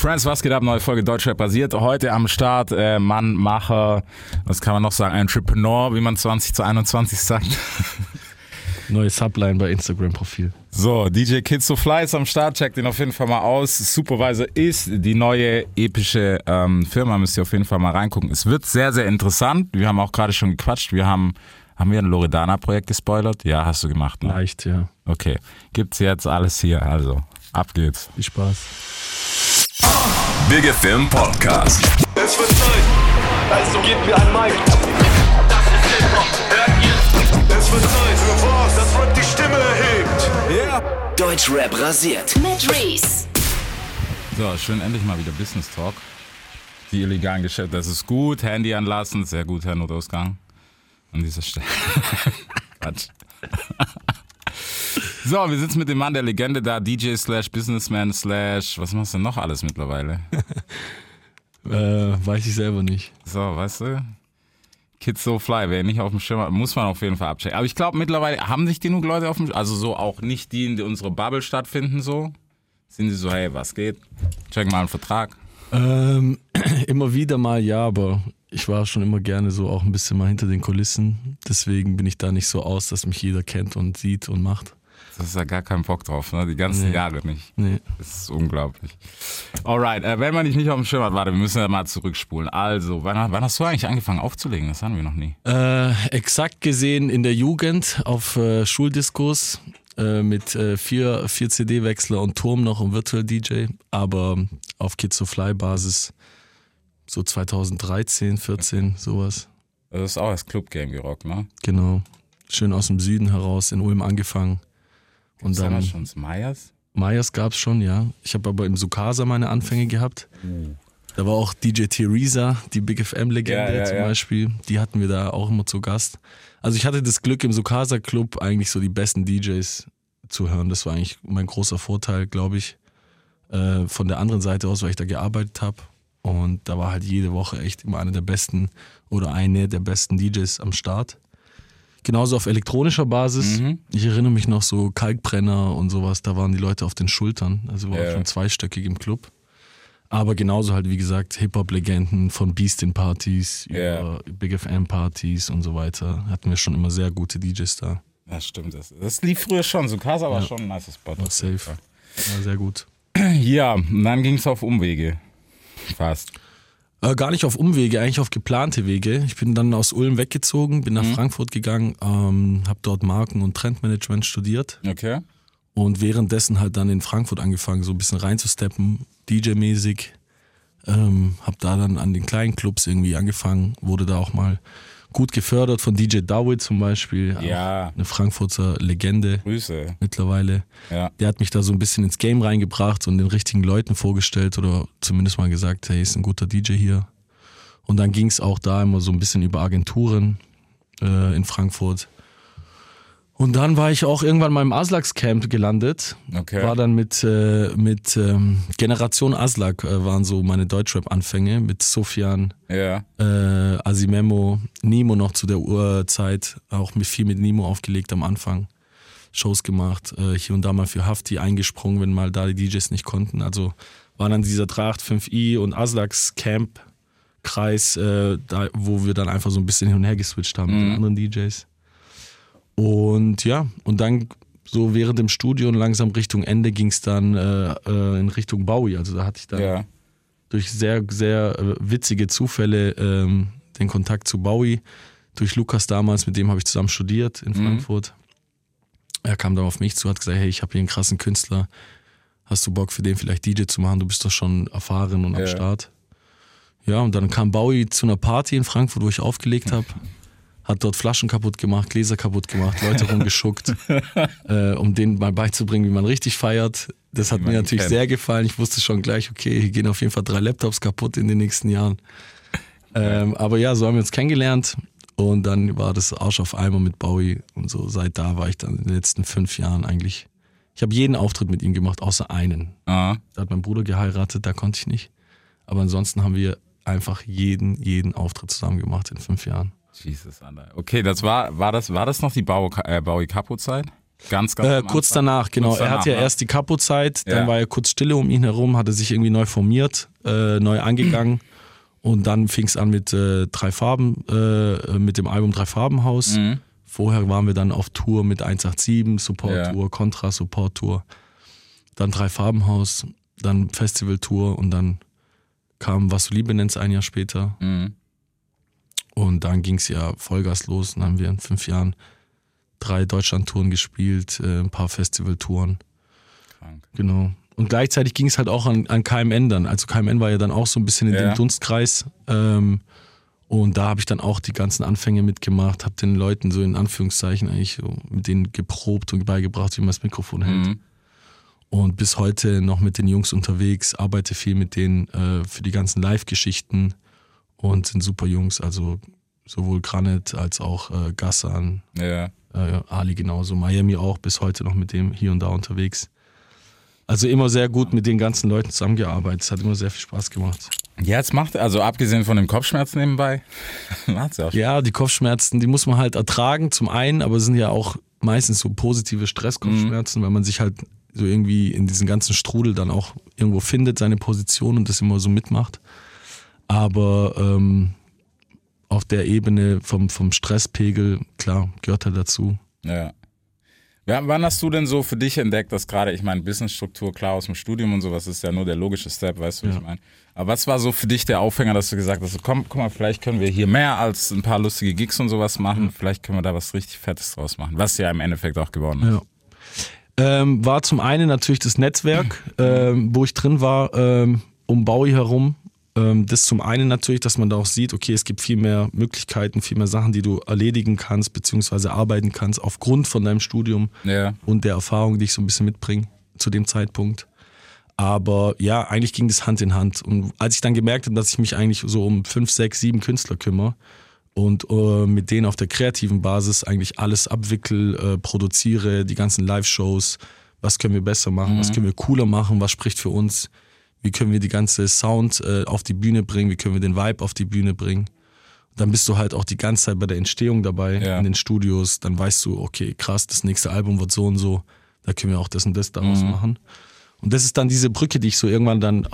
Friends, was geht ab? Neue Folge Deutschrap basiert. Heute am Start äh, Mann, Macher, was kann man noch sagen? Entrepreneur, wie man 20 zu 21 sagt. Neue Subline bei Instagram-Profil. So, DJ Kids So Fly ist am Start, checkt ihn auf jeden Fall mal aus. Supervisor ist die neue epische ähm, Firma, müsst ihr auf jeden Fall mal reingucken. Es wird sehr, sehr interessant. Wir haben auch gerade schon gequatscht. Wir haben, haben wir ein Loredana-Projekt gespoilert? Ja, hast du gemacht, ne? Leicht, ja. Okay, gibt's jetzt alles hier, also ab geht's. Viel Spaß. Big FM Podcast. Es wird Zeit, also gebt mir ein Mic. Das ist Hip-Hop, hört ihr? Es wird Zeit für was, das Rap die Stimme erhebt. Deutschrap rasiert. mit Reese. So, schön endlich mal wieder Business Talk. Die illegalen Geschäfte, das ist gut. Handy anlassen, sehr gut, Herr Notausgang. An dieser Stelle. Quatsch. So, wir sitzen mit dem Mann der Legende da, DJ slash Businessman slash, was machst du denn noch alles mittlerweile? Äh, weiß ich selber nicht. So, weißt du? Kids so fly, wer nicht auf dem Schirm hat, muss man auf jeden Fall abchecken. Aber ich glaube mittlerweile haben nicht genug Leute auf dem Schirm, also so auch nicht die, in unserer Bubble stattfinden so. Sind sie so, hey, was geht? Check mal einen Vertrag. Ähm, immer wieder mal ja, aber ich war schon immer gerne so auch ein bisschen mal hinter den Kulissen. Deswegen bin ich da nicht so aus, dass mich jeder kennt und sieht und macht. Das ist ja gar kein Bock drauf, ne? Die ganzen Nee. Jahre nicht. Nee. Das ist unglaublich. Alright, äh, wenn man dich nicht auf dem Schirm hat, warte, wir müssen ja mal zurückspulen. Also, wann, wann hast du eigentlich angefangen aufzulegen? Das haben wir noch nie. Äh, exakt gesehen in der Jugend auf äh, Schuldiskos äh, mit äh, vier, vier CD-Wechsler und Turm noch und Virtual DJ, aber auf Kids to Fly Basis so 2013, 14, sowas. Das ist auch das Club-Game gerockt, ne? Genau. Schön aus dem Süden heraus in Ulm angefangen. Und Sag mal dann schon, Meyers? Meyers gab's schon, ja. Ich habe aber im Sukasa meine Anfänge gehabt. Da war auch DJ Theresa, die Big FM-Legende Ja, ja, zum ja. Beispiel. Die hatten wir da auch immer zu Gast. Also ich hatte das Glück, im Sukasa Club eigentlich so die besten DJs zu hören. Das war eigentlich mein großer Vorteil, glaube ich. Äh, von der anderen Seite aus, weil ich da gearbeitet habe. Und da war halt jede Woche echt immer einer der besten oder eine der besten DJs am Start. Genauso auf elektronischer Basis. Mhm. Ich erinnere mich noch so Kalkbrenner und sowas, da waren die Leute auf den Schultern. Also war Ja. schon zweistöckig im Club. Aber genauso halt, wie gesagt, Hip-Hop-Legenden von Beastin-Partys Ja. über Big FM-Partys und so weiter. Hatten wir schon immer sehr gute DJs da. Ja, stimmt. Das, das lief früher schon. Sukasa war Ja. schon ein nice Spot. War safe. War sehr gut. Ja, und dann ging es auf Umwege. Fast. Äh, gar nicht auf Umwege, eigentlich auf geplante Wege. Ich bin dann aus Ulm weggezogen, bin nach Frankfurt gegangen, ähm, habe dort Marken- und Trendmanagement studiert Okay. und währenddessen halt dann in Frankfurt angefangen, so ein bisschen reinzusteppen, DJ-mäßig. Ähm, hab da dann an den kleinen Clubs irgendwie angefangen, wurde da auch mal gut gefördert von DJ Dawid zum Beispiel. Ja. Eine Frankfurter Legende Grüße. mittlerweile. Ja. Der hat mich da so ein bisschen ins Game reingebracht und den richtigen Leuten vorgestellt oder zumindest mal gesagt, hey, ist ein guter DJ hier. Und dann ging es auch da immer so ein bisschen über Agenturen äh, in Frankfurt. Und dann war ich auch irgendwann mal im Aslaks-Camp gelandet. Okay. War dann mit, äh, mit ähm, Generation Aslak äh, waren so meine Deutschrap-Anfänge mit Sofian, Ja. äh, Asimemo, Nimo noch zu der Uhrzeit, auch mit viel mit Nimo aufgelegt am Anfang. Shows gemacht, äh, hier und da mal für Hafti eingesprungen, wenn mal da die DJs nicht konnten. Also war dann dieser 385i und Aslaks Camp Kreis, äh, da, wo wir dann einfach so ein bisschen hin und her geswitcht haben mit den anderen DJs. Und ja, und dann so während dem Studio und langsam Richtung Ende ging es dann äh, äh, in Richtung Bowie. Also da hatte ich dann Ja. durch sehr, sehr äh, witzige Zufälle ähm, den Kontakt zu Bowie. Durch Lukas damals, mit dem habe ich zusammen studiert in Frankfurt. Er kam dann auf mich zu, hat gesagt, hey, ich habe hier einen krassen Künstler. Hast du Bock für den vielleicht DJ zu machen? Du bist doch schon erfahren und am Ja. Start. Ja, und dann kam Bowie zu einer Party in Frankfurt, wo ich aufgelegt habe. Hat dort Flaschen kaputt gemacht, Gläser kaputt gemacht, Leute rumgeschuckt, äh, um denen mal beizubringen, wie man richtig feiert. Das hat mir natürlich kennt. sehr gefallen. Ich wusste schon gleich, okay, hier gehen auf jeden Fall drei Laptops kaputt in den nächsten Jahren. Ähm, aber ja, so haben wir uns kennengelernt und dann war das Arsch auf Eimer mit Bowie und so. Seit da war ich dann in den letzten fünf Jahren eigentlich. Ich habe jeden Auftritt mit ihm gemacht, außer einen. Ah. Da hat mein Bruder geheiratet, da konnte ich nicht. Aber ansonsten haben wir einfach jeden, jeden Auftritt zusammen gemacht in fünf Jahren. Jesus, Alter. Okay, das war, war das, war das noch die Bau, äh, Bowie Capo Zeit? Ganz, ganz Äh, kurz danach, genau. Kurz er danach, hatte ja ne? erst die Kapo-Zeit, dann Ja. war ja kurz Stille um ihn herum, hatte sich irgendwie neu formiert, äh, neu angegangen. Und dann fing es an mit äh, drei Farben, äh, mit dem Album Drei Farbenhaus. Mhm. Vorher waren wir dann auf Tour mit 187, Support Ja. Tour, Contra Support Tour. Dann Drei Farbenhaus, dann Festival Tour und dann kam Was du Liebe nennst ein Jahr später. Mhm. Und dann ging es ja Vollgas los. Dann haben wir in fünf Jahren drei Deutschland-Touren gespielt, äh, ein paar Festival-Touren. Krank. Genau. Und gleichzeitig ging es halt auch an, an KMN dann. Also KMN war ja dann auch so ein bisschen in Ja. dem Dunstkreis. Ähm, und da habe ich dann auch die ganzen Anfänge mitgemacht, habe den Leuten so in Anführungszeichen eigentlich so mit denen geprobt und beigebracht, wie man das Mikrofon hält. Mhm. Und bis heute noch mit den Jungs unterwegs, arbeite viel mit denen äh, für die ganzen Live-Geschichten und sind super Jungs. Also sowohl Granit als auch äh, Gassan, Ja. äh, Ali genauso, Miami auch, bis heute noch mit dem hier und da unterwegs. Also immer sehr gut mit den ganzen Leuten zusammengearbeitet. Es hat immer sehr viel Spaß gemacht. Ja, es macht, also abgesehen von dem Kopfschmerz nebenbei, macht's ja auch Ja, die Kopfschmerzen, die muss man halt ertragen, zum einen, aber es sind ja auch meistens so positive Stresskopfschmerzen, weil man sich halt so irgendwie in diesen ganzen Strudel dann auch irgendwo findet, seine Position und das immer so mitmacht. Aber ähm, auf der Ebene vom, vom Stresspegel, klar, gehört halt dazu. Ja. Ja, wann hast du denn so für dich entdeckt, dass gerade, ich meine, Businessstruktur, klar aus dem Studium und sowas ist ja nur der logische Step, weißt du, was Ja. ich meine? Aber was war so für dich der Aufhänger, dass du gesagt hast, komm, guck mal, vielleicht können wir hier mehr als ein paar lustige Gigs und sowas machen, vielleicht können wir da was richtig Fettes draus machen, was ja im Endeffekt auch geworden ist. Ja. Ähm, war zum einen natürlich das Netzwerk, ähm, wo ich drin war, ähm, um Bowie herum. Ähm, das zum einen natürlich, dass man da auch sieht, okay, es gibt viel mehr Möglichkeiten, viel mehr Sachen, die du erledigen kannst, beziehungsweise arbeiten kannst, aufgrund von deinem Studium Ja, und der Erfahrung, die ich so ein bisschen mitbringe zu dem Zeitpunkt. Aber ja, eigentlich ging das Hand in Hand. Und als ich dann gemerkt habe, dass ich mich eigentlich so um fünf, sechs, sieben Künstler kümmere und äh, mit denen auf der kreativen Basis eigentlich alles abwickel, äh, produziere, die ganzen Live-Shows, was können wir besser machen, was können wir cooler machen, was spricht für uns, wie können wir die ganze Sound äh, auf die Bühne bringen, wie können wir den Vibe auf die Bühne bringen. Dann bist du halt auch die ganze Zeit bei der Entstehung dabei Ja. in den Studios. Dann weißt du, okay, krass, das nächste Album wird so und so. Da können wir auch das und das daraus machen. Und das ist dann diese Brücke, die ich so irgendwann dann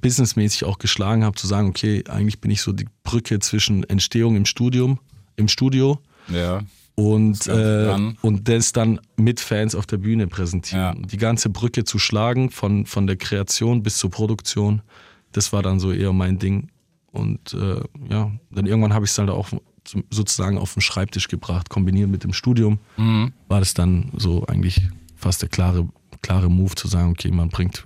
businessmäßig auch geschlagen habe, zu sagen, okay, eigentlich bin ich so die Brücke zwischen Entstehung im Studium, im Studio ja, und, äh, dann. und das dann mit Fans auf der Bühne präsentieren. Ja. Die ganze Brücke zu schlagen, von, von der Kreation bis zur Produktion, das war dann so eher mein Ding. Und äh, ja, dann irgendwann habe ich es dann auch sozusagen auf den Schreibtisch gebracht, kombiniert mit dem Studium, Mhm. war das dann so eigentlich fast der klare, klare Move zu sagen, okay, man bringt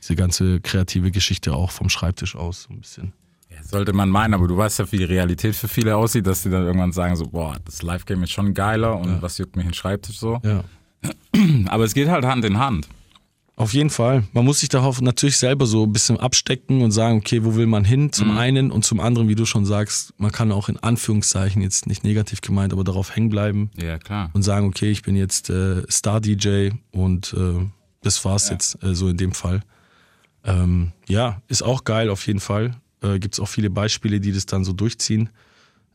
diese ganze kreative Geschichte auch vom Schreibtisch aus, so ein bisschen. Ja, sollte man meinen, aber du weißt ja, wie die Realität für viele aussieht, dass die dann irgendwann sagen so, boah, das Live-Game ist schon geiler und was juckt mich den Schreibtisch so. Ja. Aber es geht halt Hand in Hand. Auf jeden Fall. Man muss sich darauf natürlich selber so ein bisschen abstecken und sagen, okay, wo will man hin? Zum einen und zum anderen, wie du schon sagst, man kann auch in Anführungszeichen jetzt nicht negativ gemeint, aber darauf hängen bleiben Ja, klar. und sagen, okay, ich bin jetzt äh, Star-DJ und äh, das war's jetzt äh, so in dem Fall. Ähm, ja, ist auch geil auf jeden Fall. Äh, Gibt es auch viele Beispiele, die das dann so durchziehen.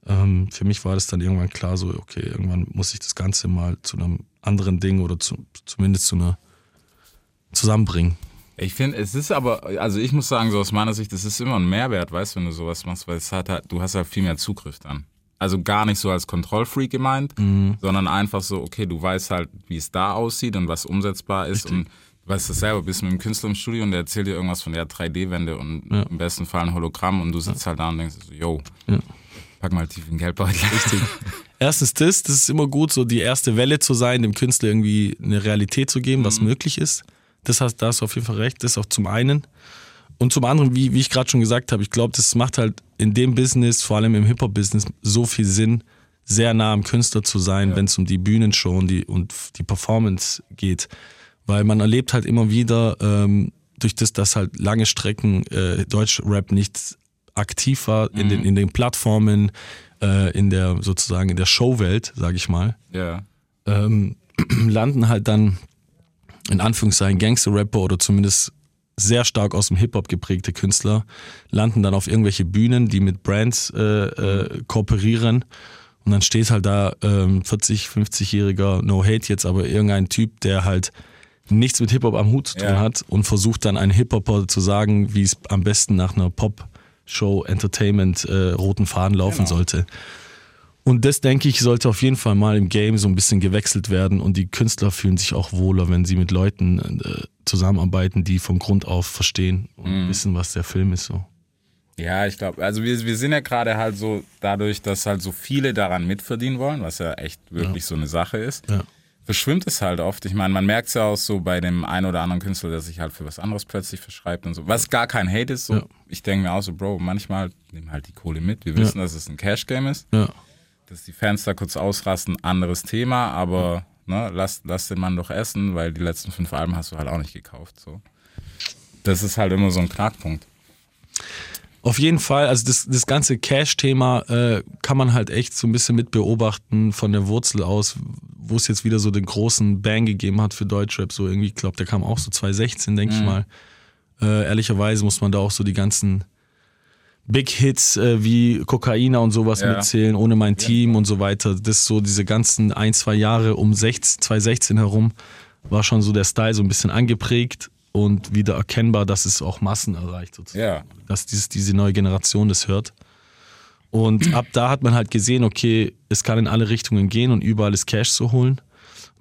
Ähm, für mich war das dann irgendwann klar, so, okay, irgendwann muss ich das Ganze mal zu einem anderen Ding oder zu, zumindest zu einer zusammenbringen. Ich finde, es ist aber, also ich muss sagen, so aus meiner Sicht, es ist immer ein Mehrwert, weißt du, wenn du sowas machst, weil es hat halt, du hast halt viel mehr Zugriff dann. Also gar nicht so als Kontrollfreak gemeint, sondern einfach so, okay, du weißt halt, wie es da aussieht und was umsetzbar ist und du weißt das selber, bist mit einem Künstler im Studio und der erzählt dir irgendwas von der 3D-Wände und Ja. im besten Fall ein Hologramm und du sitzt halt da und denkst so, yo, Ja. pack mal tief in Geldbeutel. Richtig. Erstens das, das ist immer gut, so die erste Welle zu sein, dem Künstler irgendwie eine Realität zu geben, was möglich ist. Das hast, da hast du auf jeden Fall recht, das auch zum einen. Und zum anderen, wie, wie ich gerade schon gesagt habe, ich glaube, das macht halt in dem Business, vor allem im Hip-Hop-Business, so viel Sinn, sehr nah am Künstler zu sein, wenn es um die Bühnenshow und die, und die Performance geht. Weil man erlebt halt immer wieder, ähm, durch das, dass halt lange Strecken äh, Deutschrap nicht aktiv war in, den, in den Plattformen, äh, in der sozusagen in der Showwelt, sage ich mal, Ja. ähm, landen halt dann in Anführungszeichen Gangster-Rapper oder zumindest sehr stark aus dem Hip-Hop geprägte Künstler, landen dann auf irgendwelche Bühnen, die mit Brands äh, äh, kooperieren. Und dann steht halt da ähm, 40, 50-jähriger No Hate jetzt, aber irgendein Typ, der halt nichts mit Hip-Hop am Hut zu tun Ja. hat und versucht dann einen Hip-Hopper zu sagen, wie es am besten nach einer Pop-Show, Entertainment, äh, roten Faden laufen Genau. sollte. Und das, denke ich, sollte auf jeden Fall mal im Game so ein bisschen gewechselt werden und die Künstler fühlen sich auch wohler, wenn sie mit Leuten äh, zusammenarbeiten, die von Grund auf verstehen und Mhm. wissen, was der Film ist so. Ja, ich glaube, also wir, wir sind ja gerade halt so dadurch, dass halt so viele daran mitverdienen wollen, was ja echt wirklich so eine Sache ist, Ja. Verschwimmt es halt oft. Ich meine, man merkt es ja auch so bei dem einen oder anderen Künstler, der sich halt für was anderes plötzlich verschreibt und so. Was gar kein Hate ist, so. Ja. Ich denke mir auch so, Bro, manchmal nehmen halt die Kohle mit. Wir wissen, dass es ein Cash-Game ist, Ja. dass die Fans da kurz ausrasten, anderes Thema, aber ne, lass, lass den Mann doch essen, weil die letzten fünf Alben hast du halt auch nicht gekauft. So. Das ist halt immer so ein Knackpunkt. Auf jeden Fall, also das, das ganze Cash-Thema äh, kann man halt echt so ein bisschen mit beobachten von der Wurzel aus, wo es jetzt wieder so den großen Bang gegeben hat für Deutschrap. So irgendwie, ich glaube, der kam auch so 2016, denke ich mal. Äh, ehrlicherweise muss man da auch so die ganzen Big Hits äh, wie Kokaina und sowas Ja. mitzählen, ohne mein Team und so weiter. Das so diese ganzen ein, zwei Jahre um 16, 2016 herum war schon so der Style so ein bisschen angeprägt und wieder erkennbar, dass es auch Massen erreicht sozusagen Ja. dass dieses, diese neue Generation das hört. Und ab da hat man halt gesehen, okay, es kann in alle Richtungen gehen und überall ist Cash zu holen.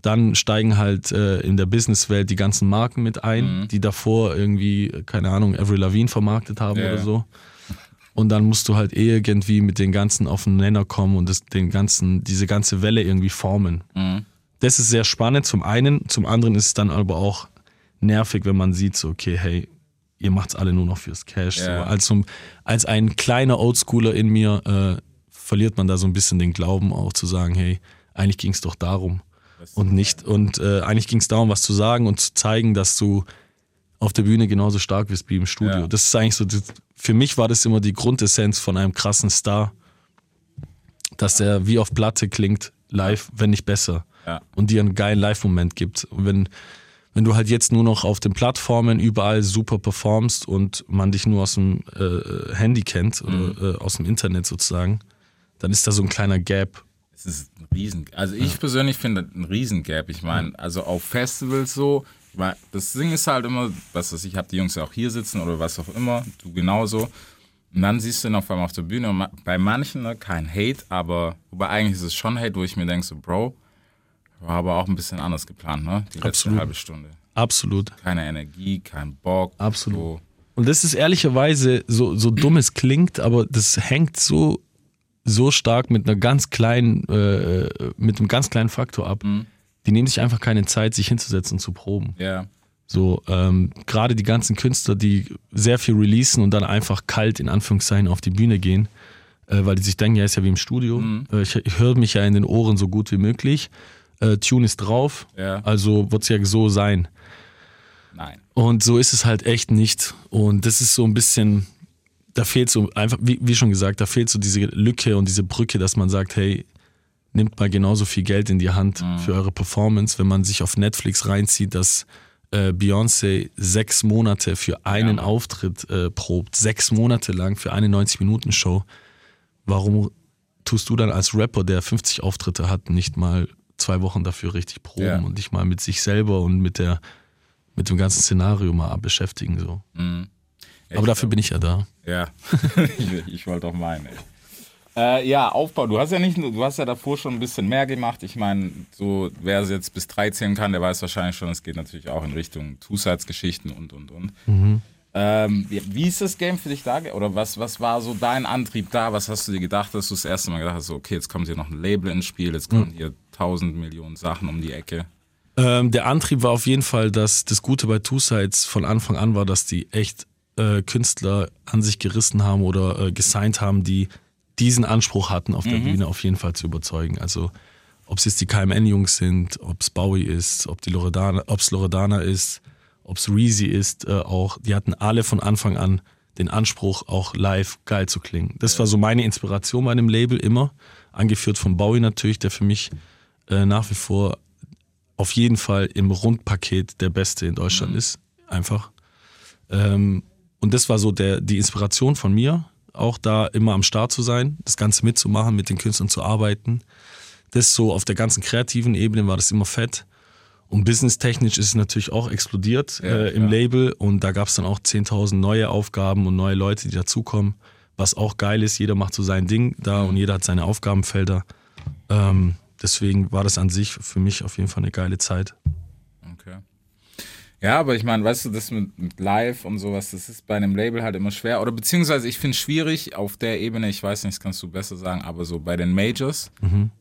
Dann steigen halt äh, in der Businesswelt die ganzen Marken mit ein, die davor irgendwie, keine Ahnung, Avril Lavigne vermarktet haben Ja. oder so. Und dann musst du halt eh irgendwie mit den ganzen auf den Nenner kommen und das, den ganzen, diese ganze Welle irgendwie formen. Das ist sehr spannend zum einen, zum anderen ist es dann aber auch nervig, wenn man sieht, so, okay, hey, ihr macht's alle nur noch fürs Cash. So, Ja. als, so, als ein kleiner Oldschooler in mir äh, verliert man da so ein bisschen den Glauben auch zu sagen, hey, eigentlich ging's doch darum. Und nicht, und äh, eigentlich ging's darum, was zu sagen und zu zeigen, dass du auf der Bühne genauso stark bist wie im Studio. Ja. Das ist eigentlich so, das, für mich war das immer die Grundessenz von einem krassen Star, dass der wie auf Platte klingt, live, wenn nicht besser. Ja. Und dir einen geilen Live-Moment gibt. Und wenn, wenn du halt jetzt nur noch auf den Plattformen überall super performst und man dich nur aus dem äh, Handy kennt oder Mhm. äh, aus dem Internet sozusagen, dann ist da so ein kleiner Gap. Es ist ein Riesen. Also ich persönlich finde ein Riesengap. Ich meine, also auf Festivals so, mein, das Ding ist halt immer, was weiß ich, habe die Jungs ja auch hier sitzen oder was auch immer, du genauso. Und dann siehst du ihn auf einmal auf der Bühne und bei manchen ne, kein Hate, aber wobei eigentlich ist es schon Hate, wo ich mir denke so, Bro, war aber auch ein bisschen anders geplant, ne? Die letzte Absolut. halbe Stunde. Absolut. Keine Energie, kein Bock. Absolut. So. Und das ist ehrlicherweise, so, so dumm es klingt, aber das hängt so, so stark mit einer ganz kleinen, äh, mit einem ganz kleinen Faktor ab. Die nehmen sich einfach keine Zeit, sich hinzusetzen und zu proben. Ja, So, ähm, gerade die ganzen Künstler, die sehr viel releasen und dann einfach kalt in Anführungszeichen auf die Bühne gehen, äh, weil die sich denken, ja, ist ja wie im Studio. Äh, ich ich höre mich ja in den Ohren so gut wie möglich. Äh, Tune ist drauf, Ja. also wird es ja so sein. nein. Und so ist es halt echt nicht. Und das ist so ein bisschen, da fehlt so einfach, wie, wie schon gesagt, da fehlt so diese Lücke und diese Brücke, dass man sagt, hey, nimmt mal genauso viel Geld in die Hand für eure Performance, wenn man sich auf Netflix reinzieht, dass äh, Beyoncé sechs Monate für einen Auftritt äh, probt, sechs Monate lang für eine 90-Minuten-Show. Warum tust du dann als Rapper, der 50 Auftritte hat, nicht mal zwei Wochen dafür richtig proben Ja. und dich mal mit sich selber und mit der mit dem ganzen Szenario mal beschäftigen so. Ja, Aber dafür bin ich ja da. Ja, ich, ich wollte auch meinen. Ey. Äh, ja, Aufbau. Du hast ja nicht, du hast ja davor schon ein bisschen mehr gemacht. Ich meine, so wer es jetzt bis 13 kann, der weiß wahrscheinlich schon, es geht natürlich auch in Richtung Two-Sides-Geschichten und und und. Ähm, wie, ist das Game für dich da? Oder was, was war so dein Antrieb da? Was hast du dir gedacht, dass du das erste Mal gedacht hast, so, okay, jetzt kommt hier noch ein Label ins Spiel, jetzt kommen hier tausend Millionen Sachen um die Ecke. Ähm, der Antrieb war auf jeden Fall, dass das Gute bei Two Sides von Anfang an war, dass die echt äh, Künstler an sich gerissen haben oder äh, gesigned haben, die diesen Anspruch hatten, auf der Bühne auf jeden Fall zu überzeugen. Also ob es jetzt die KMN-Jungs sind, ob es Bowie ist, ob die Loredana, es Loredana ist, ob es Reezy ist, äh, auch, die hatten alle von Anfang an den Anspruch, auch live geil zu klingen. Das war so meine Inspiration bei einem Label immer, angeführt von Bowie natürlich, der für mich äh, nach wie vor auf jeden Fall im Rundpaket der Beste in Deutschland ist. Einfach. Ähm, und das war so der, die Inspiration von mir, auch da immer am Start zu sein, das Ganze mitzumachen, mit den Künstlern zu arbeiten. Das so auf der ganzen kreativen Ebene war das immer fett. Und businesstechnisch ist es natürlich auch explodiert Ja, äh, im. Label und da gab es dann auch 10.000 neue Aufgaben und neue Leute, die dazukommen, was auch geil ist. Jeder macht so sein Ding da und jeder hat seine Aufgabenfelder. Ähm, deswegen war das an sich für mich auf jeden Fall eine geile Zeit. Okay. Ja, aber ich meine, weißt du, das mit, mit Live und sowas, das ist bei einem Label halt immer schwer. Oder beziehungsweise ich finde es schwierig auf der Ebene, ich weiß nicht, das kannst du besser sagen, aber so bei den Majors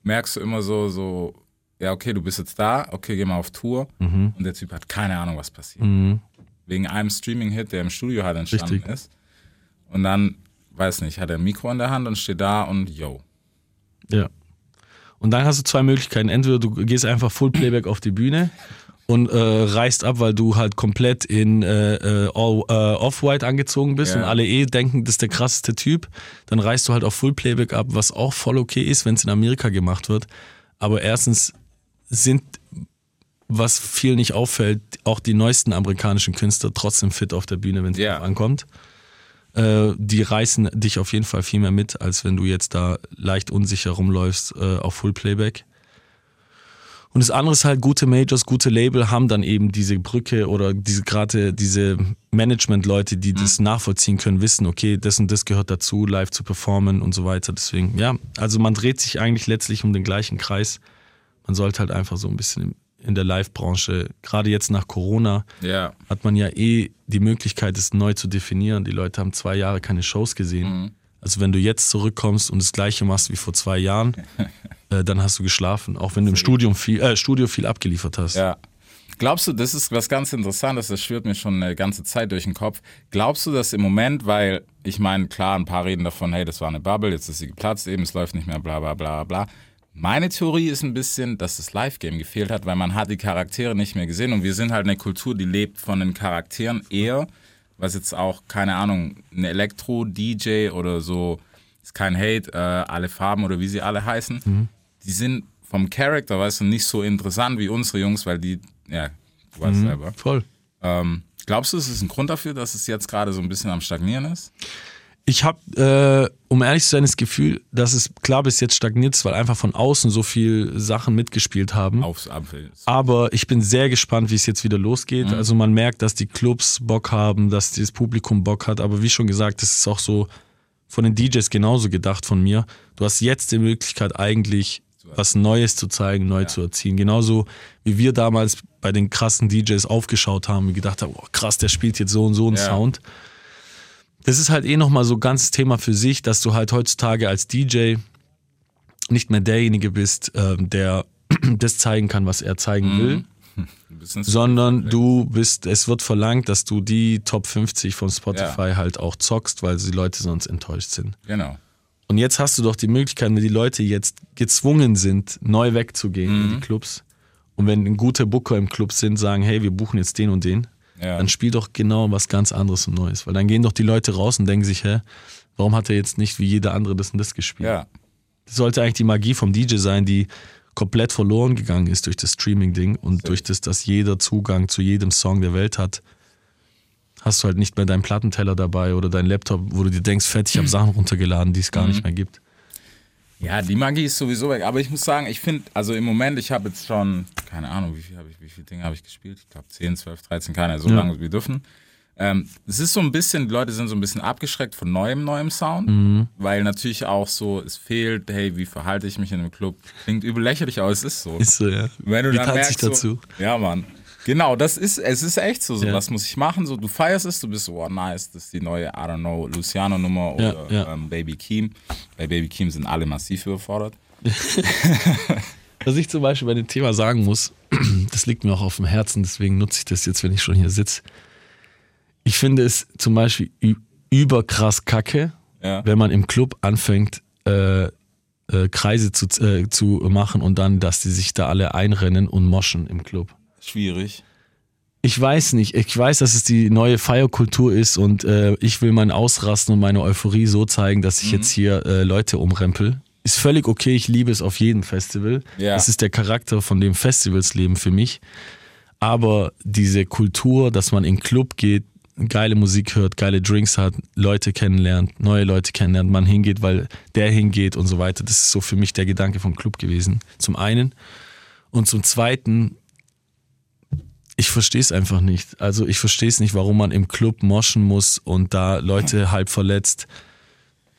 merkst du immer so, so, ja, okay, du bist jetzt da, okay, geh mal auf Tour. Und der Typ hat keine Ahnung, was passiert. Wegen einem Streaming-Hit, der im Studio halt entstanden Richtig. ist. Und dann, weiß nicht, hat er ein Mikro in der Hand und steht da und yo. Ja. Und dann hast du zwei Möglichkeiten. Entweder du gehst einfach Full Playback auf die Bühne und äh, reißt ab, weil du halt komplett in äh, äh, all, äh, Off-White angezogen bist Ja. und alle eh denken, das ist der krasseste Typ. Dann reißt du halt auf Full Playback ab, was auch voll okay ist, wenn es in Amerika gemacht wird. Aber erstens sind, was viel nicht auffällt, auch die neuesten amerikanischen Künstler trotzdem fit auf der Bühne, wenn es drauf ankommt. Äh, die reißen dich auf jeden Fall viel mehr mit, als wenn du jetzt da leicht unsicher rumläufst äh, auf Full Playback. Und das andere ist halt, gute Majors, gute Label haben dann eben diese Brücke oder diese gerade diese Management-Leute, die das nachvollziehen können, wissen, okay, das und das gehört dazu, live zu performen und so weiter. Deswegen, ja, also man dreht sich eigentlich letztlich um den gleichen Kreis. Man sollte halt einfach so ein bisschen in der Live-Branche, gerade jetzt nach Corona, Ja. hat man ja eh die Möglichkeit, es neu zu definieren. Die Leute haben zwei Jahre keine Shows gesehen. Also wenn du jetzt zurückkommst und das gleiche machst wie vor zwei Jahren, äh, dann hast du geschlafen. Auch wenn du im Studium viel, äh, Studio viel abgeliefert hast. Ja. Glaubst du, das ist was ganz Interessantes, das schwirrt mir schon eine ganze Zeit durch den Kopf. Glaubst du, dass im Moment, weil ich meine, klar, ein paar reden davon, hey, das war eine Bubble, jetzt ist sie geplatzt, eben, es läuft nicht mehr, bla bla bla bla. Meine Theorie ist ein bisschen, dass das Live-Game gefehlt hat, weil man hat die Charaktere nicht mehr gesehen und wir sind halt eine Kultur, die lebt von den Charakteren eher, was jetzt auch, keine Ahnung, ein Elektro-DJ oder so, ist kein Hate, äh, alle Farben oder wie sie alle heißen, die sind vom Charakter, weißt du, nicht so interessant wie unsere Jungs, weil die, ja, du weißt selber. Voll. Ähm, glaubst du, es ist ein Grund dafür, dass es jetzt gerade so ein bisschen am Stagnieren ist? Ich habe, äh, um ehrlich zu sein, das Gefühl, dass es klar bis jetzt stagniert ist, weil einfach von außen so viel Sachen mitgespielt haben. Aufs Apfel. Aber ich bin sehr gespannt, wie es jetzt wieder losgeht. Also man merkt, dass die Clubs Bock haben, dass das Publikum Bock hat. Aber wie schon gesagt, das ist auch so von den DJs genauso gedacht von mir. Du hast jetzt die Möglichkeit eigentlich was Neues zu zeigen, neu zu erziehen. Genauso wie wir damals bei den krassen DJs aufgeschaut haben und gedacht haben, oh, krass, der spielt jetzt so und so einen Ja. Sound. Das ist halt eh nochmal so ein ganzes Thema für sich, dass du halt heutzutage als DJ nicht mehr derjenige bist, ähm, der das zeigen kann, was er zeigen will, Ein bisschen sondern du bist, es wird verlangt, dass du die Top 50 von Spotify halt auch zockst, weil die Leute sonst enttäuscht sind. Genau. Und jetzt hast du doch die Möglichkeit, wenn die Leute jetzt gezwungen sind, neu wegzugehen in die Clubs und wenn ein guter Booker im Club sind, sagen, hey, wir buchen jetzt den und den, Ja. dann spiel doch genau was ganz anderes und Neues. Weil dann gehen doch die Leute raus und denken sich, hä, warum hat er jetzt nicht wie jeder andere das und das gespielt? Ja. Das sollte eigentlich die Magie vom DJ sein, die komplett verloren gegangen ist durch das Streaming-Ding und durch das, dass jeder Zugang zu jedem Song der Welt hat. Hast du halt nicht mehr deinen Plattenteller dabei oder deinen Laptop, wo du dir denkst, fett, ich habe Sachen runtergeladen, die es gar nicht mehr gibt. Ja, die Magie ist sowieso weg. Aber ich muss sagen, ich finde, also im Moment, ich habe jetzt schon, keine Ahnung, wie viel habe ich, wie viele Dinge habe ich gespielt? Ich glaube 10, 12, 13, keine, so Ja. lange wir dürfen. Ähm, es ist so ein bisschen, die Leute sind so ein bisschen abgeschreckt von neuem, neuem Sound, Mhm. weil natürlich auch so, es fehlt, hey, wie verhalte ich mich in einem Club? Klingt übel lächerlich, aber es ist so. Ist so, ja. Wenn du Wie dann merkst, ich dazu? So, ja, Mann. Genau, das ist, es ist echt so. so Ja. Was muss ich machen? So, du feierst es, du bist so, oh nice, das ist die neue, I don't know, Luciano-Nummer Ja, oder ja. Ähm, Baby Keem. Bei Baby Keem sind alle massiv überfordert. Was ich zum Beispiel bei dem Thema sagen muss, das liegt mir auch auf dem Herzen, deswegen nutze ich das jetzt, wenn ich schon hier sitze. Ich finde es zum Beispiel überkrass kacke, Ja. wenn man im Club anfängt, äh, äh, Kreise zu, äh, zu machen und dann, dass die sich da alle einrennen und moschen im Club. Schwierig. Ich weiß nicht. Ich weiß, dass es die neue Feierkultur ist und äh, ich will mein Ausrasten und meine Euphorie so zeigen, dass ich jetzt hier äh, Leute umrempel. Ist völlig okay. Ich liebe es auf jedem Festival. Ja. Das ist der Charakter von dem Festivals leben für mich. Aber diese Kultur, dass man in den Club geht, geile Musik hört, geile Drinks hat, Leute kennenlernt, neue Leute kennenlernt, man hingeht, weil der hingeht und so weiter. Das ist so für mich der Gedanke vom Club gewesen. Zum einen. Und zum zweiten, ich verstehe es einfach nicht. Also ich verstehe es nicht, warum man im Club moschen muss und da Leute halb verletzt.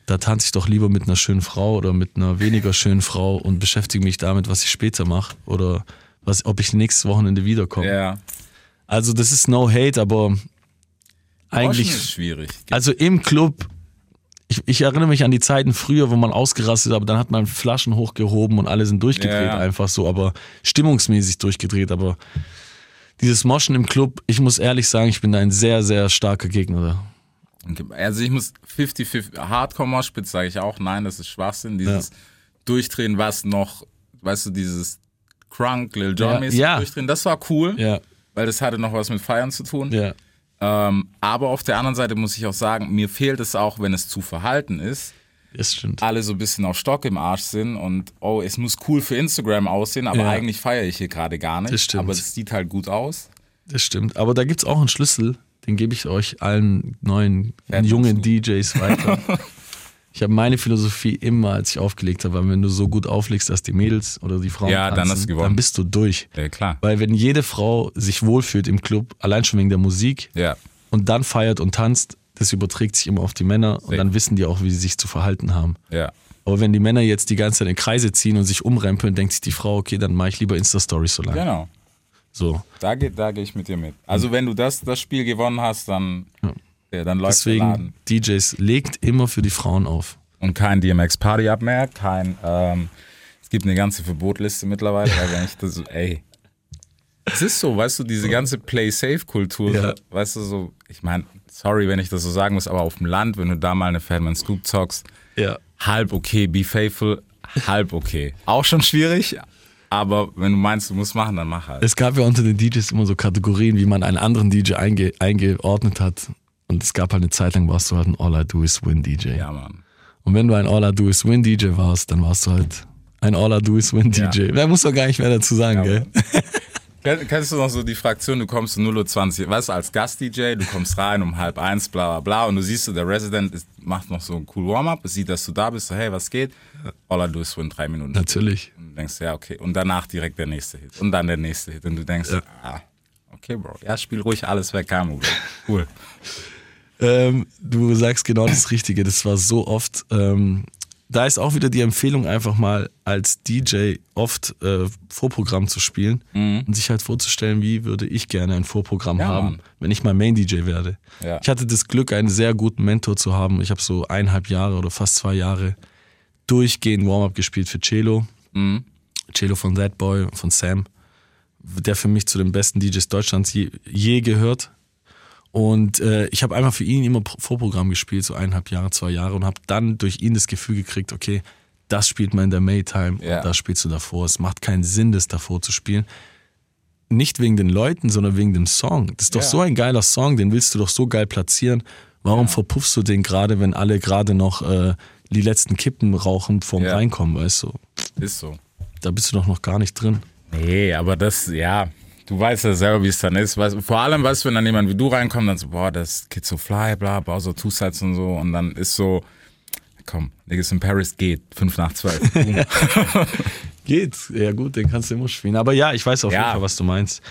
Da tanze ich doch lieber mit einer schönen Frau oder mit einer weniger schönen Frau und beschäftige mich damit, was ich später mache oder was, ob ich nächstes Wochenende wiederkomme. Ja. Also das ist no hate, aber eigentlich, Moschen ist schwierig. also im Club, ich, ich erinnere mich an die Zeiten früher, wo man ausgerastet, aber dann hat man Flaschen hochgehoben und alle sind durchgedreht ja. einfach so, aber stimmungsmäßig durchgedreht, aber dieses Moschen im Club, ich muss ehrlich sagen, ich bin da ein sehr, sehr starker Gegner. da. Also ich muss 50-50, Hardcore-Moshpit sage ich auch, nein, das ist Schwachsinn. Dieses Durchdrehen, was noch, weißt du, dieses Crunk, Lil Jon-mäßig Ja, ja. Durchdrehen, das war cool, Ja, weil das hatte noch was mit Feiern zu tun. ja. Ähm, aber auf der anderen Seite muss ich auch sagen, mir fehlt es auch, wenn es zu verhalten ist, Das stimmt. alle so ein bisschen auf Stock im Arsch sind und oh, es muss cool für Instagram aussehen, aber Ja. eigentlich feiere ich hier gerade gar nicht. Das stimmt. Aber es sieht halt gut aus. Das stimmt. Aber da gibt's auch einen Schlüssel, den gebe ich euch allen neuen, Fährt jungen. DJs weiter. ich habe meine Philosophie immer, als ich aufgelegt habe, weil wenn du so gut auflegst, dass die Mädels oder die Frauen Ja, dann tanzen, hast du gewonnen. dann bist du durch. Ja, klar. Weil wenn jede Frau sich wohlfühlt im Club, allein schon wegen der Musik Ja. und dann feiert und tanzt, das überträgt sich immer auf die Männer und dann wissen die auch, wie sie sich zu verhalten haben. Ja. Aber wenn die Männer jetzt die ganze Zeit in Kreise ziehen und sich umrempeln, denkt sich die Frau, okay, dann mache ich lieber Insta-Stories so lange. Genau. So. Da gehe da geh ich mit dir mit. Also wenn du das, das Spiel gewonnen hast, dann, ja. dann läuft der Laden. Deswegen, DJs, legt immer für die Frauen auf. Und kein DMX Party Up mehr, kein, ähm, es gibt eine ganze Verbotliste mittlerweile, weil wenn ich das, ey. Es ist so, weißt du, diese ganze Play-Safe-Kultur, Ja. weißt du, so, ich meine, sorry, wenn ich das so sagen muss, aber auf dem Land, wenn du da mal eine Fatman Scoop zockst, Ja. halb okay, be faithful, halb okay. Auch schon schwierig, aber wenn du meinst, du musst machen, dann mach halt. Es gab ja unter den DJs immer so Kategorien, wie man einen anderen DJ einge eingeordnet hat. Und es gab halt eine Zeit lang, warst du halt ein All I Do Is Win DJ. Ja, Mann. Und wenn du ein All I Do Is Win DJ warst, dann warst du halt ein All I Do Is Win Ja. DJ. Da muss doch gar nicht mehr dazu sagen, Ja, gell? Kenn- Kennst du noch so die Fraktion, du kommst um 0.20 Uhr, weißt du, als Gast-DJ, du kommst rein um halb eins, bla bla bla, und du siehst so, der Resident ist, macht noch so ein cool Warm-up, sieht, dass du da bist, so, hey, was geht? All I do is win, drei Minuten. Natürlich. Und du denkst, ja, okay. Und danach direkt der nächste Hit. Und dann der nächste Hit. Und du denkst, ah, okay, Bro, ja, spiel ruhig alles weg, kein Problem. Cool. Ähm, du sagst genau das Richtige. Das war so oft. Ähm, da ist auch wieder die Empfehlung, einfach mal als DJ oft äh, Vorprogramm zu spielen und sich halt vorzustellen, wie würde ich gerne ein Vorprogramm Mhm. Ja, haben, Mann. wenn ich mal Main-DJ werde. Ja. Ich hatte das Glück, einen sehr guten Mentor zu haben. Ich habe so eineinhalb Jahre oder fast zwei Jahre durchgehend Warm-up gespielt für Cello. Mhm. Cello von That Boy, von Sam, der für mich zu den besten DJs Deutschlands je, je gehört. Und äh, ich habe einfach für ihn immer Pro- Vorprogramm gespielt, so eineinhalb Jahre, zwei Jahre und habe dann durch ihn das Gefühl gekriegt, okay, das spielt man in der Maytime Ja. das spielst du davor. Es macht keinen Sinn, das davor zu spielen. Nicht wegen den Leuten, sondern wegen dem Song. Das ist doch Ja. so ein geiler Song, den willst du doch so geil platzieren. Warum verpuffst du den gerade, wenn alle gerade noch äh, die letzten Kippen rauchen vorm Ja. Reinkommen, weißt du? Ist so. Da bist du doch noch gar nicht drin. Nee, aber das, ja, du weißt ja selber, wie es dann ist. Weißt, vor allem, weißt du, wenn dann jemand wie du reinkommt, dann so, boah, das Kid so fly, bla, bla, so Two-Sides und so. Und dann ist so, komm, Niggas in Paris geht, fünf nach zwölf. Geht, ja gut, den kannst du immer spielen. Aber ja, ich weiß auf Ja. jeden Fall, was du meinst.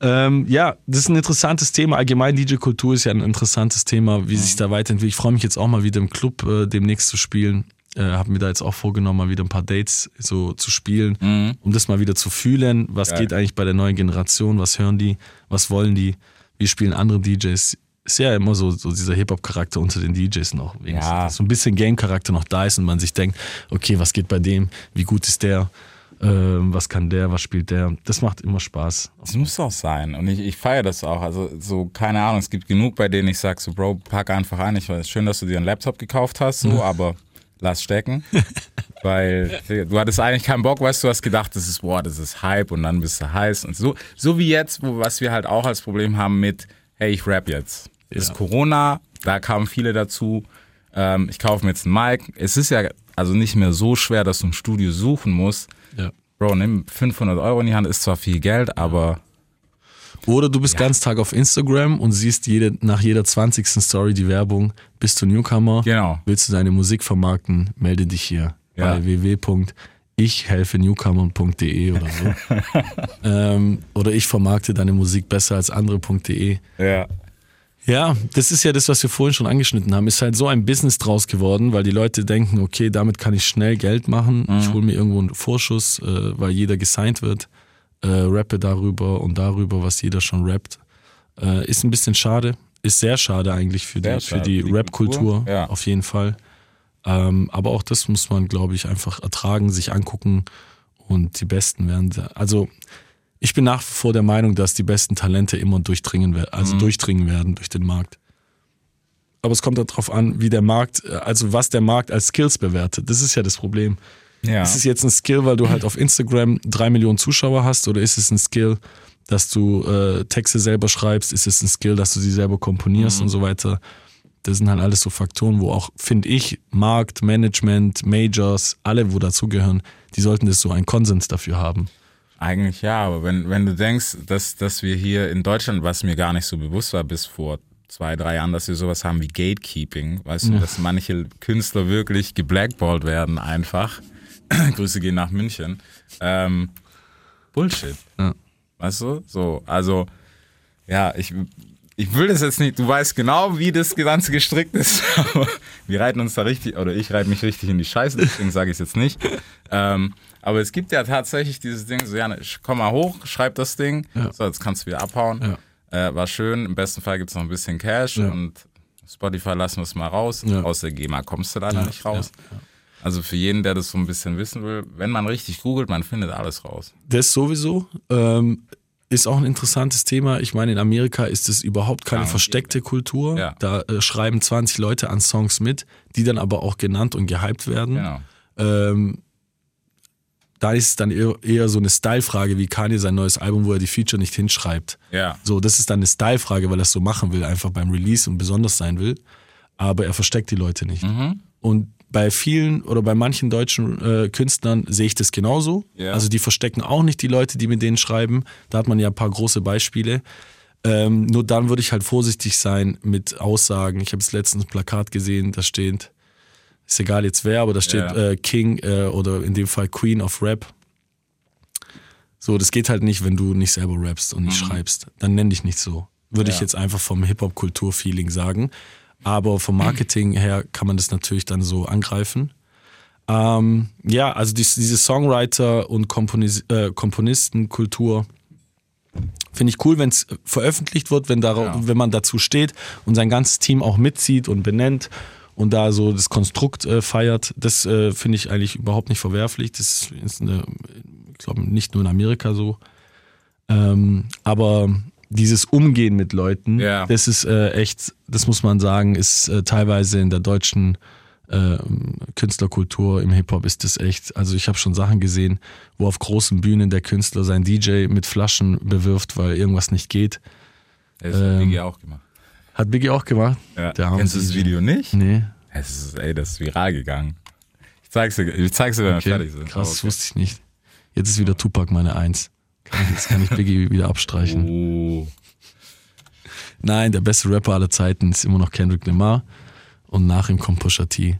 Ähm, ja, das ist ein interessantes Thema. Allgemein DJ-Kultur ist ja ein interessantes Thema, wie sich da weiterentwickelt. Ich freue mich jetzt auch mal wieder im Club äh, demnächst zu spielen. Äh, habe mir da jetzt auch vorgenommen, mal wieder ein paar Dates so zu spielen, um das mal wieder zu fühlen. Was Geil. geht eigentlich bei der neuen Generation? Was hören die? Was wollen die? Wie spielen andere DJs? Ist ja immer so, so dieser Hip-Hop-Charakter unter den DJs noch. Ja. So ein bisschen Game-Charakter noch da ist und man sich denkt, okay, was geht bei dem? Wie gut ist der? Ähm, was kann der? Was spielt der? Das macht immer Spaß. Das muss auch sein. Und ich, ich feiere das auch. Also, so, keine Ahnung, es gibt genug, bei denen ich sage, so, Bro, pack einfach ein. Ich weiß, schön, dass du dir einen Laptop gekauft hast, so, aber lass stecken. Weil du hattest eigentlich keinen Bock, weißt du, hast gedacht, das ist, boah, das ist Hype und dann bist du heiß. Und so, so wie jetzt, wo, was wir halt auch als Problem haben mit, hey, ich rap jetzt. Das ist Corona, da kamen viele dazu. Ähm, ich kaufe mir jetzt einen Mic. Es ist ja also nicht mehr so schwer, dass du ein Studio suchen musst. Ja. Bro, nimm 500 Euro in die Hand, ist zwar viel Geld, aber Oder du bist ganz Tag auf Instagram und siehst jede, nach jeder 20. Story die Werbung, bist du Newcomer, Genau. willst du deine Musik vermarkten, melde dich hier Ja. bei www.ichhelfenewcomern.de oder so. ähm, oder ich vermarkte deine Musik besser als andere.de. Ja. Ja, das ist ja das, was wir vorhin schon angeschnitten haben. Ist halt so ein Business draus geworden, weil die Leute denken, okay, damit kann ich schnell Geld machen. Ich hole mir irgendwo einen Vorschuss, äh, weil jeder gesigned wird. Äh, rappe darüber und darüber, was jeder schon rappt. Äh, ist ein bisschen schade. Ist sehr schade eigentlich für Sehr die, schade die für die Rap-Kultur. Kultur, ja. Auf jeden Fall. Ähm, aber auch das muss man, glaube ich, einfach ertragen, sich angucken und die Besten werden. Also ich bin nach wie vor der Meinung, dass die besten Talente immer durchdringen werden, also Mhm. durchdringen werden durch den Markt. Aber es kommt darauf an, wie der Markt, äh, also was der Markt als Skills bewertet. Das ist ja das Problem. Ja. Ist es jetzt ein Skill, weil du halt auf Instagram drei Millionen Zuschauer hast, oder ist es ein Skill, dass du äh, Texte selber schreibst? Ist es ein Skill, dass du sie selber komponierst und so weiter? Das sind halt alles so Faktoren, wo auch, finde ich, Markt, Management, Majors, alle, wo dazugehören, die sollten das so einen Konsens dafür haben. Eigentlich ja, aber wenn, wenn du denkst, dass, dass wir hier in Deutschland, was mir gar nicht so bewusst war bis vor zwei, drei Jahren, dass wir sowas haben wie Gatekeeping, weißt du, dass manche Künstler wirklich geblackballt werden einfach. Grüße gehen nach München. Ähm, Bullshit. Ja. Weißt du? So, also, ja, ich, ich will das jetzt nicht, du weißt genau, wie das Ganze gestrickt ist, wir reiten uns da richtig, oder ich reite mich richtig in die Scheiße, deswegen sage ich es jetzt nicht. Ähm, aber es gibt ja tatsächlich dieses Ding, so, ja, komm mal hoch, schreib das Ding, Ja. so, jetzt kannst du wieder abhauen. Äh, war schön, im besten Fall gibt es noch ein bisschen Cash Ja. und Spotify lassen wir es mal raus. Ja. Aus der GEMA kommst du leider Ja, nicht raus. Also für jeden, der das so ein bisschen wissen will, wenn man richtig googelt, man findet alles raus. Das sowieso. Ähm, ist auch ein interessantes Thema. Ich meine, in Amerika ist es überhaupt keine Ja, versteckte Kultur. Ja. Da äh, schreiben 20 Leute an Songs mit, die dann aber auch genannt und gehypt werden. Genau. Ähm, da ist es dann eher, eher so eine Style-Frage, wie Kanye sein neues Album, wo er die Feature nicht hinschreibt. Ja. So, das ist dann eine Style-Frage, weil er es so machen will, einfach beim Release und besonders sein will. Aber er versteckt die Leute nicht. Mhm. Und bei vielen oder bei manchen deutschen äh, Künstlern sehe ich das genauso. Ja. Also die verstecken auch nicht die Leute, die mit denen schreiben. Da hat man ja ein paar große Beispiele. Ähm, nur dann würde ich halt vorsichtig sein mit Aussagen. Ich habe es letztens ein Plakat gesehen, da steht, ist egal jetzt wer, aber da steht Ja. äh, King äh, oder in dem Fall Queen of Rap. So, das geht halt nicht, wenn du nicht selber rappst und nicht schreibst. Dann nenn dich nicht so. Würde ich Ja. jetzt einfach vom Hip-Hop-Kultur-Feeling sagen. Aber vom Marketing her kann man das natürlich dann so angreifen. Ähm, ja, also dies, diese Songwriter- und Komponis äh, Komponistenkultur finde ich cool, wenn es veröffentlicht wird, wenn, darauf, Ja. wenn man dazu steht und sein ganzes Team auch mitzieht und benennt und da so das Konstrukt äh, feiert. Das äh, finde ich eigentlich überhaupt nicht verwerflich. Das ist, eine, ich glaube, nicht nur in Amerika so. Ähm, aber dieses Umgehen mit Leuten, Ja. das ist äh, echt, das muss man sagen, ist äh, teilweise in der deutschen äh, Künstlerkultur im Hip-Hop ist das echt, also ich habe schon Sachen gesehen, wo auf großen Bühnen der Künstler sein DJ mit Flaschen bewirft, weil irgendwas nicht geht. Das hat Ähm, Biggie auch gemacht. Hat Biggie auch gemacht? Ja. Kennst du das. Video nicht? Nee. Es ist, ey, das ist viral gegangen. Ich zeig's dir, ich zeig's dir, wenn wir Okay. fertig sind. Krass, das Okay. wusste ich nicht. Jetzt ist wieder Tupac meine Eins. Jetzt kann ich Biggie wieder abstreichen. Oh. Nein, der beste Rapper aller Zeiten ist immer noch Kendrick Lamar. Und nach ihm kommt Pusha T.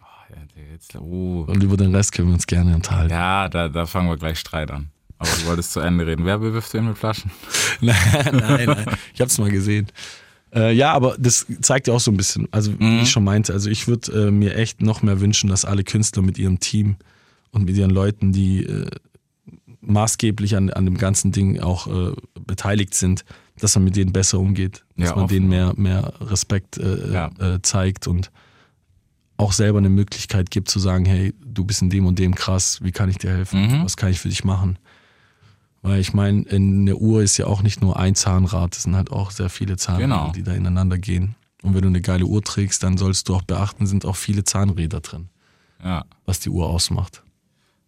Ja, jetzt, oh. Und über den Rest können wir uns gerne unterhalten. ja da, da fangen wir gleich Streit an. Aber du wolltest zu Ende reden. Wer bewirft den mit Flaschen? Nein, nein, nein. Ich hab's mal gesehen. Äh, ja, aber das zeigt ja auch so ein bisschen, also wie ich schon meinte, also ich würde äh, mir echt noch mehr wünschen, dass alle Künstler mit ihrem Team und mit ihren Leuten, die äh, maßgeblich an, an dem ganzen Ding auch äh, beteiligt sind, dass man mit denen besser umgeht, dass Ja, man denen mehr, mehr Respekt äh, Ja. äh, zeigt und auch selber eine Möglichkeit gibt zu sagen, hey, du bist in dem und dem krass, wie kann ich dir helfen? Mhm. Was kann ich für dich machen? Weil ich meine, in der Uhr ist ja auch nicht nur ein Zahnrad, es sind halt auch sehr viele Zahnräder, Genau. die da ineinander gehen. Und wenn du eine geile Uhr trägst, dann sollst du auch beachten, sind auch viele Zahnräder drin, Ja. was die Uhr ausmacht.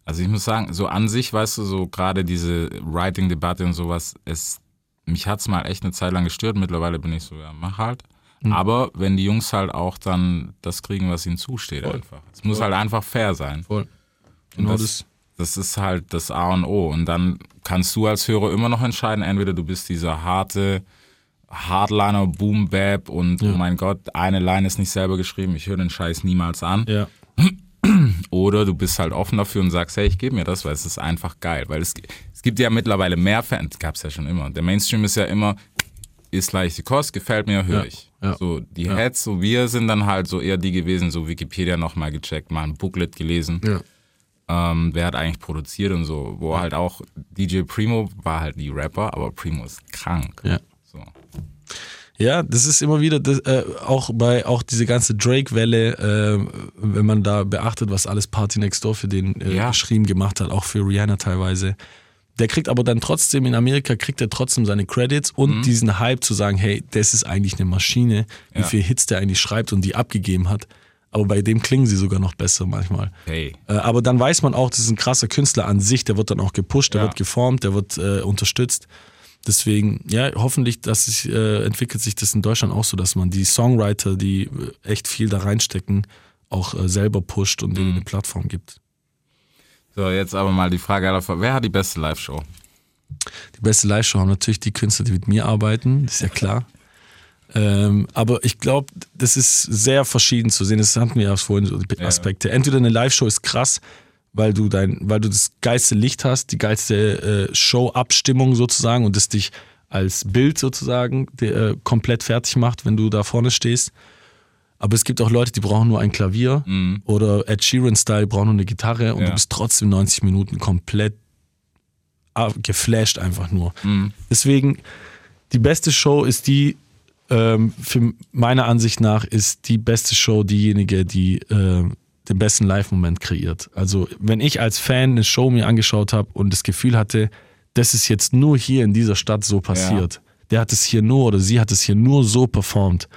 Also ich muss sagen, so an sich, weißt du, so gerade diese Writing-Debatte und sowas, es, mich hat's mal echt eine Zeit lang gestört. Mittlerweile bin ich so, ja, mach halt. Mhm. Aber wenn die Jungs halt auch dann das kriegen, was ihnen zusteht einfach. Es muss halt einfach fair sein. Voll. Und Genau das, das. Das ist halt das A und O. Und dann kannst du als Hörer immer noch entscheiden, entweder du bist dieser harte Hardliner, Boom Bap und oh mein Gott, eine Line ist nicht selber geschrieben, ich höre den Scheiß niemals an. Ja. Oder du bist halt offen dafür und sagst, hey, ich gebe mir das, weil es ist einfach geil. Weil es, es gibt ja mittlerweile mehr Fans, gab es ja schon immer. Der Mainstream ist ja immer, ist leicht die Kost, gefällt mir, höre Ja, ich. ja, So, die ja. Heads, so wir sind dann halt so eher die gewesen, so Wikipedia nochmal gecheckt, mal ein Booklet gelesen, ähm, wer hat eigentlich produziert und so, wo halt auch DJ Primo war halt die Rapper, aber Primo ist krank. Ja. Ja, das ist immer wieder, das, äh, auch bei auch diese ganze Drake-Welle, äh, wenn man da beachtet, was alles Party Next Door für den äh, Ja. geschrieben gemacht hat, auch für Rihanna teilweise. Der kriegt aber dann trotzdem, in Amerika kriegt er trotzdem seine Credits und diesen Hype zu sagen, hey, das ist eigentlich eine Maschine, wie Ja. viele Hits der eigentlich schreibt und die abgegeben hat. Aber bei dem klingen sie sogar noch besser manchmal. Hey. Äh, aber dann weiß man auch, das ist ein krasser Künstler an sich, der wird dann auch gepusht, der Ja. wird geformt, der wird äh, unterstützt. Deswegen, ja, hoffentlich, dass es, äh, entwickelt sich das in Deutschland auch so, dass man die Songwriter, die äh, echt viel da reinstecken, auch äh, selber pusht und Mhm. denen eine Plattform gibt. So, jetzt aber mal die Frage, wer hat die beste Live-Show? Die beste Live-Show haben natürlich die Künstler, die mit mir arbeiten, ist ja klar. Ähm, aber ich glaube, das ist sehr verschieden zu sehen. Das hatten wir ja vorhin so die. Aspekte. Entweder eine Live-Show ist krass, weil du dein, weil du das geilste Licht hast, die geilste äh, Show-Abstimmung sozusagen und das dich als Bild sozusagen die, äh, komplett fertig macht, wenn du da vorne stehst. Aber es gibt auch Leute, die brauchen nur ein Klavier oder Ed Sheeran-Style brauchen nur eine Gitarre und Ja. du bist trotzdem 90 Minuten komplett ah, geflasht einfach nur. Deswegen, die beste Show ist die, ähm, für meiner Ansicht nach, ist die beste Show diejenige, die äh, den besten Live-Moment kreiert. Also, wenn ich als Fan eine Show mir angeschaut habe und das Gefühl hatte, das ist jetzt nur hier in dieser Stadt so passiert. Der hat es hier nur oder sie hat es hier nur so performt.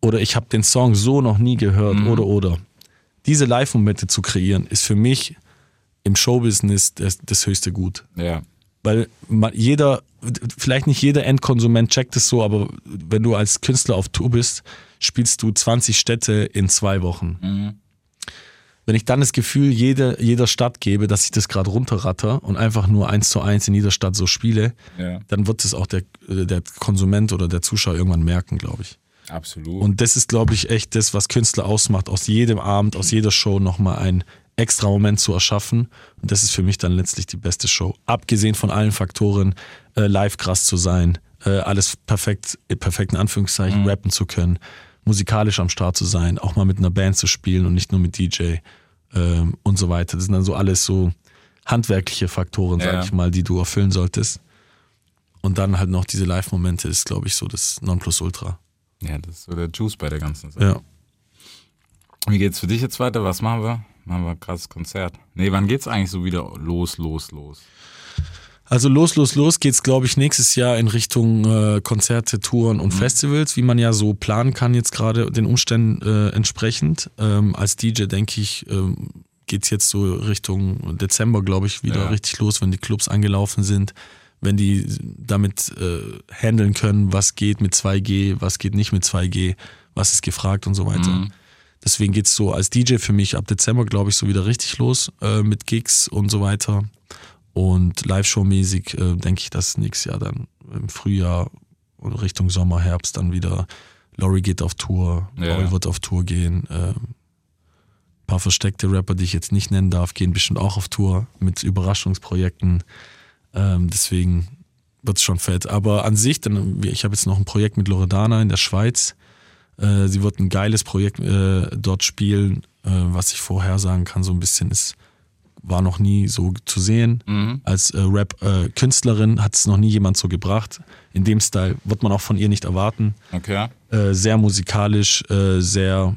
Oder ich habe den Song so noch nie gehört oder oder. Diese Live-Momente zu kreieren, ist für mich im Showbusiness das, das höchste Gut. Ja. Weil jeder, vielleicht nicht jeder Endkonsument checkt es so, aber wenn du als Künstler auf Tour bist, spielst du 20 Städte in zwei Wochen. Wenn ich dann das Gefühl jede, jeder Stadt gebe, dass ich das gerade runterratter und einfach nur eins zu eins in jeder Stadt so spiele, Ja. dann wird es auch der, der Konsument oder der Zuschauer irgendwann merken, glaube ich. Absolut. Und das ist, glaube ich, echt das, was Künstler ausmacht, aus jedem Abend, aus jeder Show nochmal einen extra Moment zu erschaffen. Und das ist für mich dann letztlich die beste Show. Abgesehen von allen Faktoren, äh, live krass zu sein, äh, alles perfekt, äh, perfekt in Anführungszeichen rappen zu können, musikalisch am Start zu sein, auch mal mit einer Band zu spielen und nicht nur mit DJ ähm, und so weiter. Das sind dann so alles so handwerkliche Faktoren, sag Ja. ich mal, die du erfüllen solltest. Und dann halt noch diese Live-Momente ist, glaube ich, so das Nonplusultra. ja, das ist so der Juice bei der ganzen Sache. Ja. Wie geht's für dich jetzt weiter? Was machen wir? Machen wir ein krasses Konzert. Nee, wann geht's eigentlich so wieder los, los, los? Also los, los, los geht's, glaube ich, nächstes Jahr in Richtung äh, Konzerte, Touren und Festivals, wie man ja so planen kann jetzt gerade den Umständen äh, entsprechend. Ähm, als DJ denke ich, ähm, geht's jetzt so Richtung Dezember, glaube ich, wieder Ja. richtig los, wenn die Clubs angelaufen sind, wenn die damit äh, handeln können, was geht mit 2G, was geht nicht mit 2G, was ist gefragt und so weiter. Deswegen geht's so als DJ für mich ab Dezember, glaube ich, so wieder richtig los äh, mit Gigs und so weiter. Und Live-Show-mäßig äh, denke ich, dass nächstes Jahr dann im Frühjahr oder Richtung Sommer, Herbst dann wieder Laurie geht auf Tour, Ja. Paul wird auf Tour gehen. Ähm, paar versteckte Rapper, die ich jetzt nicht nennen darf, gehen bestimmt auch auf Tour mit Überraschungsprojekten. Ähm, deswegen wird's schon fett. Aber an sich, dann, ich habe jetzt noch ein Projekt mit Loredana in der Schweiz. Äh, sie wird ein geiles Projekt äh, dort spielen, äh, was ich vorhersagen kann, so ein bisschen ist, war noch nie so zu sehen. Als äh, Rap-Künstlerin hat es noch nie jemand so gebracht. In dem Style wird man auch von ihr nicht erwarten. Okay. Äh, sehr musikalisch, äh, sehr,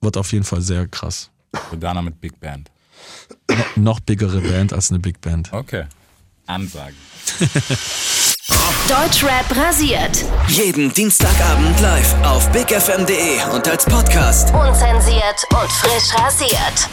wird auf jeden Fall sehr krass. Rodana mit Big Band. No, noch biggere Band als eine Big Band. Okay. Ansagen. Deutschrap rasiert. Jeden Dienstagabend live auf bigfm.de und als Podcast. Unzensiert und frisch rasiert.